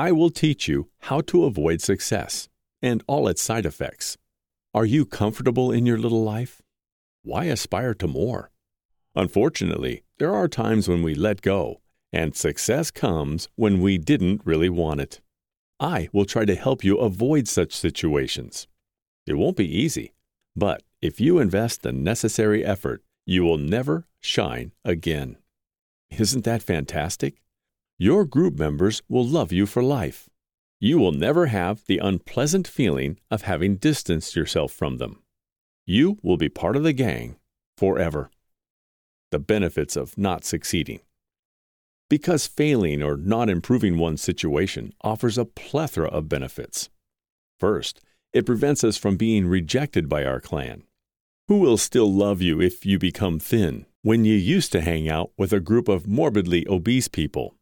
I will teach you how to avoid success and all its side effects. Are you comfortable in your little life? Why aspire to more? Unfortunately, there are times when we let go, and success comes when we didn't really want it. I will try to help you avoid such situations. It won't be easy, but if you invest the necessary effort, you will never shine again. Isn't that fantastic? Your group members will love you for life. You will never have the unpleasant feeling of having distanced yourself from them. You will be part of the gang forever. The benefits of not succeeding. Because failing or not improving one's situation offers a plethora of benefits. First, it prevents us from being rejected by our clan. Who will still love you if you become thin when you used to hang out with a group of morbidly obese people?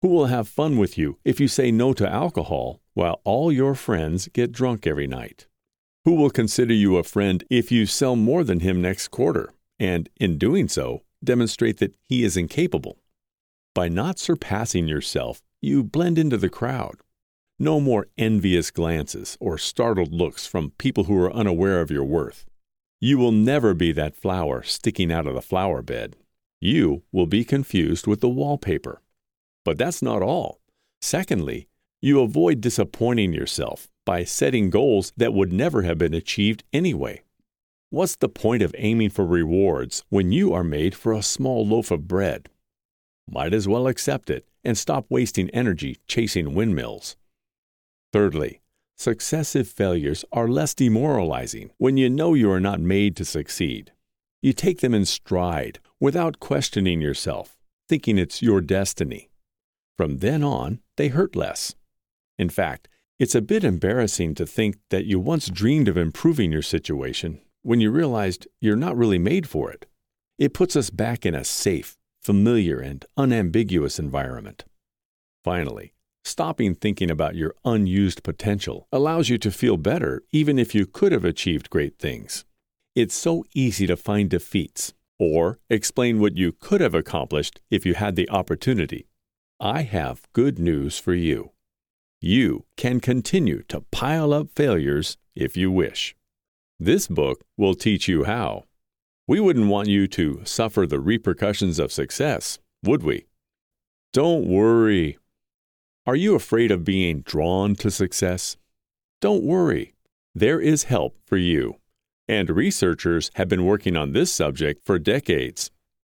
Who will have fun with you if you say no to alcohol while all your friends get drunk every night? Who will consider you a friend if you sell more than him next quarter and, in doing so, demonstrate that he is incapable? By not surpassing yourself, you blend into the crowd. No more envious glances or startled looks from people who are unaware of your worth. You will never be that flower sticking out of the flower bed. You will be confused with the wallpaper. But that's not all. Secondly, you avoid disappointing yourself by setting goals that would never have been achieved anyway. What's the point of aiming for rewards when you are made for a small loaf of bread? might as well accept it and stop wasting energy chasing windmills. Thirdly, successive failures are less demoralizing when you know you are not made to succeed. You take them in stride without questioning yourself, thinking it's your destiny. From then on, they hurt less. In fact, it's a bit embarrassing to think that you once dreamed of improving your situation when you realized you're not really made for it. It puts us back in a safe, familiar, and unambiguous environment. Finally, stopping thinking about your unused potential allows you to feel better even if you could have achieved great things. It's so easy to find defeats or explain what you could have accomplished if you had the opportunity. I have good news for you. You can continue to pile up failures if you wish. This book will teach you how. We wouldn't want you to suffer the repercussions of success, would we? Don't worry. Are you afraid of being drawn to success? Don't worry. There is help for you. And researchers have been working on this subject for decades.